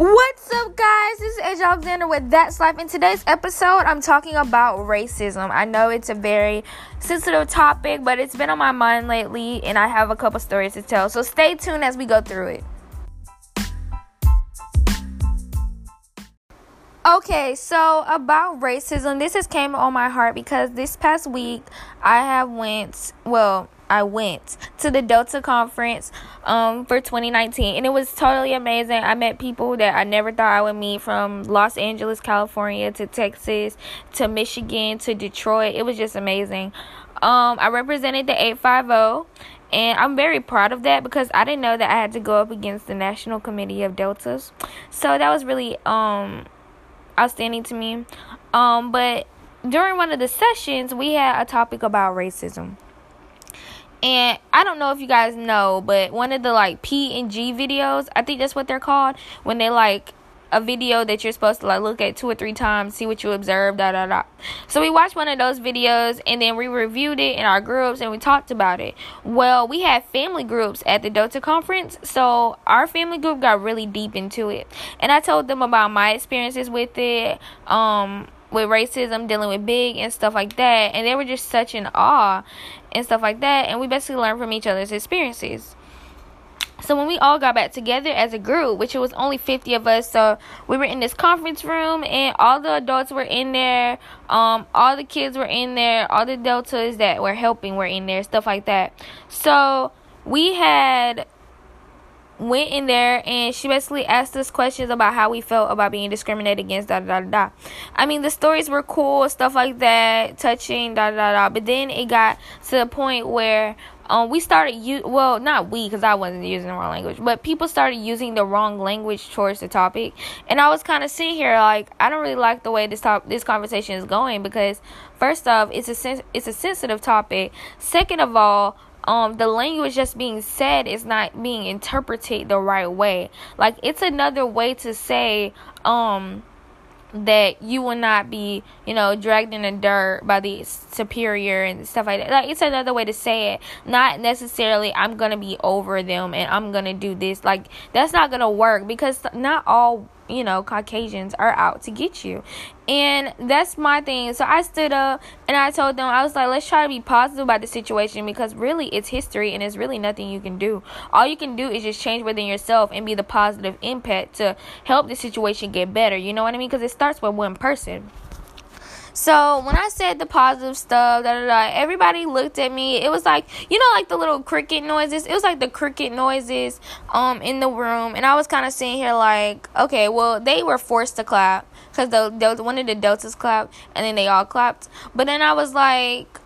What's up, guys? This is Edge Alexander with That's Life. In today's episode, I'm talking about racism. I know it's a very sensitive topic, but it's been on my mind lately, and I have a couple stories to tell. So stay tuned as we go through it. Okay, so about racism, this has came on my heart because this past week I have went well I went to the Delta conference um, for 2019, and it was totally amazing. I met people that I never thought I would meet from Los Angeles, California, to Texas, to Michigan, to Detroit. It was just amazing. Um, I represented the 850, and I'm very proud of that because I didn't know that I had to go up against the National Committee of Deltas. So that was really um, outstanding to me. Um, but during one of the sessions, we had a topic about racism. And I don't know if you guys know, but one of the like P and G videos, I think that's what they're called, when they like a video that you're supposed to like look at two or three times, see what you observe, da da da. So we watched one of those videos and then we reviewed it in our groups and we talked about it. Well, we had family groups at the Delta conference, so our family group got really deep into it. And I told them about my experiences with it. Um with racism, dealing with big and stuff like that. And they were just such in awe and stuff like that. And we basically learned from each other's experiences. So when we all got back together as a group, which it was only 50 of us, so we were in this conference room and all the adults were in there, um all the kids were in there, all the deltas that were helping were in there, stuff like that. So we had went in there and she basically asked us questions about how we felt about being discriminated against da da da da. I mean the stories were cool, stuff like that, touching da da da. But then it got to the point where um we started you well not we because I wasn't using the wrong language, but people started using the wrong language towards the topic, and I was kind of sitting here like I don't really like the way this top this conversation is going because first off it's a sen- it's a sensitive topic. Second of all um the language just being said is not being interpreted the right way like it's another way to say um that you will not be, you know, dragged in the dirt by the superior and stuff like that. Like it's another way to say it. Not necessarily I'm gonna be over them and I'm gonna do this. Like that's not gonna work because not all you know, Caucasians are out to get you. And that's my thing. So I stood up and I told them, I was like, let's try to be positive about the situation because really it's history and there's really nothing you can do. All you can do is just change within yourself and be the positive impact to help the situation get better. You know what I mean? Because it starts with one person. So when I said the positive stuff, da, da, da, everybody looked at me. It was like you know, like the little cricket noises. It was like the cricket noises um in the room, and I was kind of sitting here like, okay, well they were forced to clap because the, the one of the deltas clapped, and then they all clapped. But then I was like.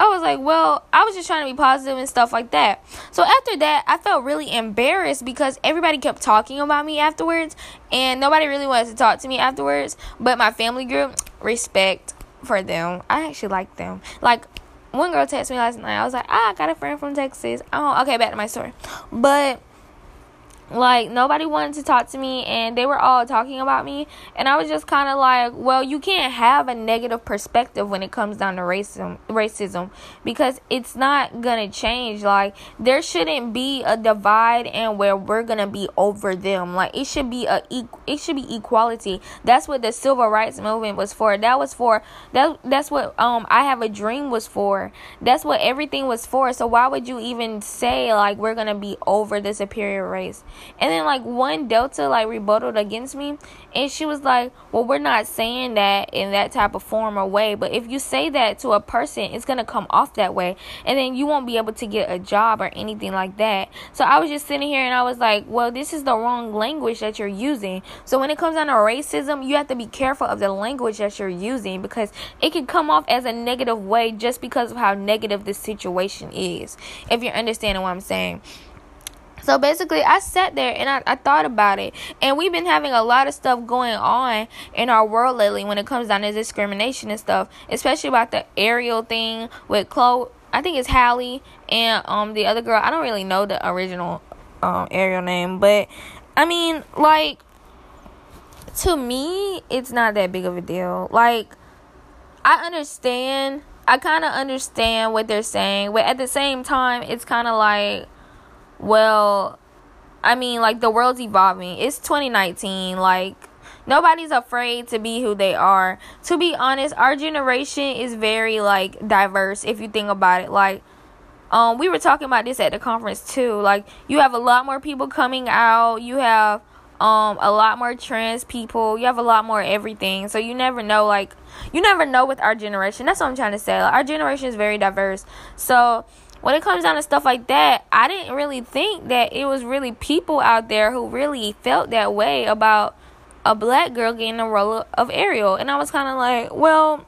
I was like, well, I was just trying to be positive and stuff like that. So after that, I felt really embarrassed because everybody kept talking about me afterwards, and nobody really wanted to talk to me afterwards. But my family group, respect for them. I actually like them. Like one girl texted me last night. I was like, ah, I got a friend from Texas. Oh, okay, back to my story. But like nobody wanted to talk to me and they were all talking about me. And i was just kind of like well you can't have a negative perspective when it comes down to racism racism because it's not gonna change. Like there shouldn't be a divide and where we're gonna be over them. Like it should be a it should be equality. That's what the civil rights movement was for. That was for that that's what um i have a dream was for. That's what everything was for. So why would you even say like we're gonna be over the superior race and then like one Delta like rebutted against me and she was like, Well, we're not saying that in that type of form or way, but if you say that to a person, it's gonna come off that way. And then you won't be able to get a job or anything like that. So I was just sitting here and I was like, Well, this is the wrong language that you're using. So when it comes down to racism, you have to be careful of the language that you're using because it can come off as a negative way just because of how negative this situation is. If you're understanding what I'm saying. So basically, I sat there and I, I thought about it. And we've been having a lot of stuff going on in our world lately when it comes down to discrimination and stuff, especially about the Ariel thing with Chloe. I think it's Halle and um the other girl. I don't really know the original um Ariel name, but I mean, like to me, it's not that big of a deal. Like I understand. I kind of understand what they're saying, but at the same time, it's kind of like well, I mean, like the world's evolving. It's 2019. Like nobody's afraid to be who they are. To be honest, our generation is very like diverse if you think about it. Like um we were talking about this at the conference too. Like you have a lot more people coming out. You have um a lot more trans people. You have a lot more everything. So you never know like you never know with our generation. That's what I'm trying to say. Like, our generation is very diverse. So when it comes down to stuff like that, I didn't really think that it was really people out there who really felt that way about a black girl getting the role of Ariel. And I was kind of like, well,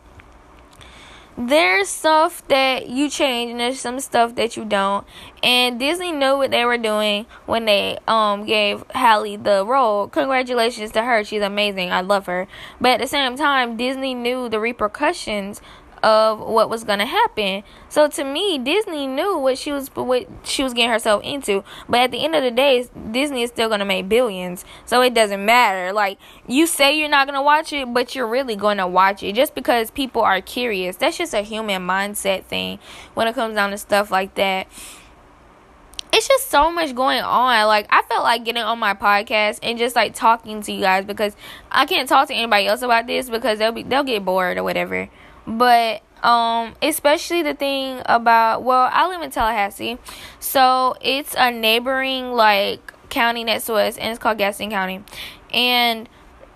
there's stuff that you change and there's some stuff that you don't. And Disney knew what they were doing when they um gave Halle the role. Congratulations to her. She's amazing. I love her. But at the same time, Disney knew the repercussions of what was gonna happen. So to me, Disney knew what she was what she was getting herself into. But at the end of the day, Disney is still gonna make billions, so it doesn't matter. Like you say you're not gonna watch it, but you're really gonna watch it just because people are curious. That's just a human mindset thing when it comes down to stuff like that it's just so much going on. Like I felt like getting on my podcast and just like talking to you guys because I can't talk to anybody else about this because they'll be they'll get bored or whatever. But um especially the thing about well, I live in Tallahassee. So it's a neighboring like county next to us and it's called Gadsden County. And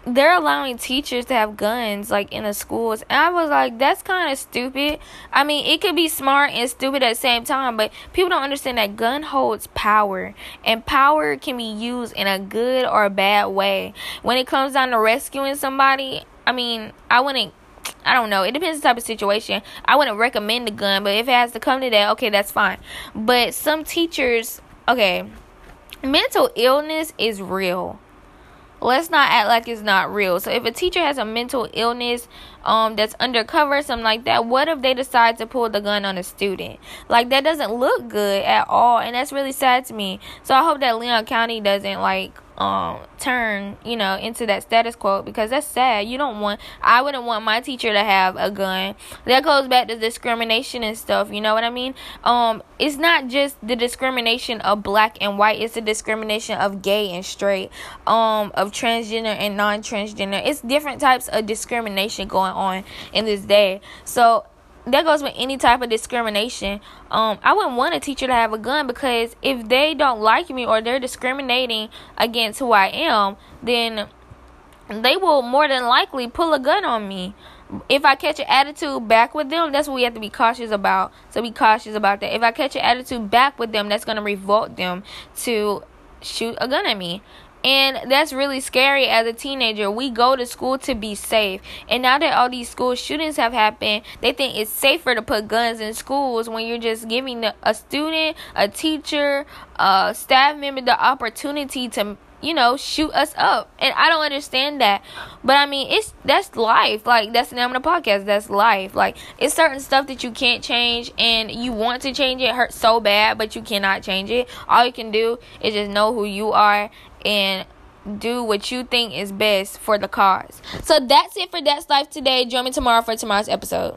they're allowing teachers to have guns like in the schools and i was like that's kind of stupid i mean it could be smart and stupid at the same time but people don't understand that gun holds power and power can be used in a good or a bad way when it comes down to rescuing somebody i mean i wouldn't I don't know. It depends on the type of situation. I wouldn't recommend the gun, but if it has to come to that, okay, that's fine. But some teachers, okay, mental illness is real. Let's not act like it's not real. So if a teacher has a mental illness um that's undercover something like that, what if they decide to pull the gun on a student? Like that doesn't look good at all and that's really sad to me. So I hope that Leon County doesn't like um turn you know into that status quo because that's sad. You don't want i wouldn't want my teacher to have a gun. That goes back to discrimination and stuff you know what i mean? Um it's not just the discrimination of black and white it's the discrimination of gay and straight um of transgender and non-transgender. It's different types of discrimination going on in this day. So that goes with any type of discrimination. Um, I wouldn't want a teacher to have a gun because if they don't like me or they're discriminating against who I am, then they will more than likely pull a gun on me. If I catch an attitude back with them, that's what we have to be cautious about. So be cautious about that. If I catch an attitude back with them, that's gonna revolt them to shoot a gun at me. And that's really scary as a teenager. We go to school to be safe. And now that all these school shootings have happened, they think it's safer to put guns in schools when you're just giving a student, a teacher, a staff member the opportunity to you know, shoot us up. And I don't understand that. But I mean, it's that's life. Like that's the name of the podcast. That's life. Like it's certain stuff that you can't change and you want to change it hurt so bad, but you cannot change it. All you can do is just know who you are and do what you think is best for the cause. So that's it for That's Life today. Join me tomorrow for tomorrow's episode.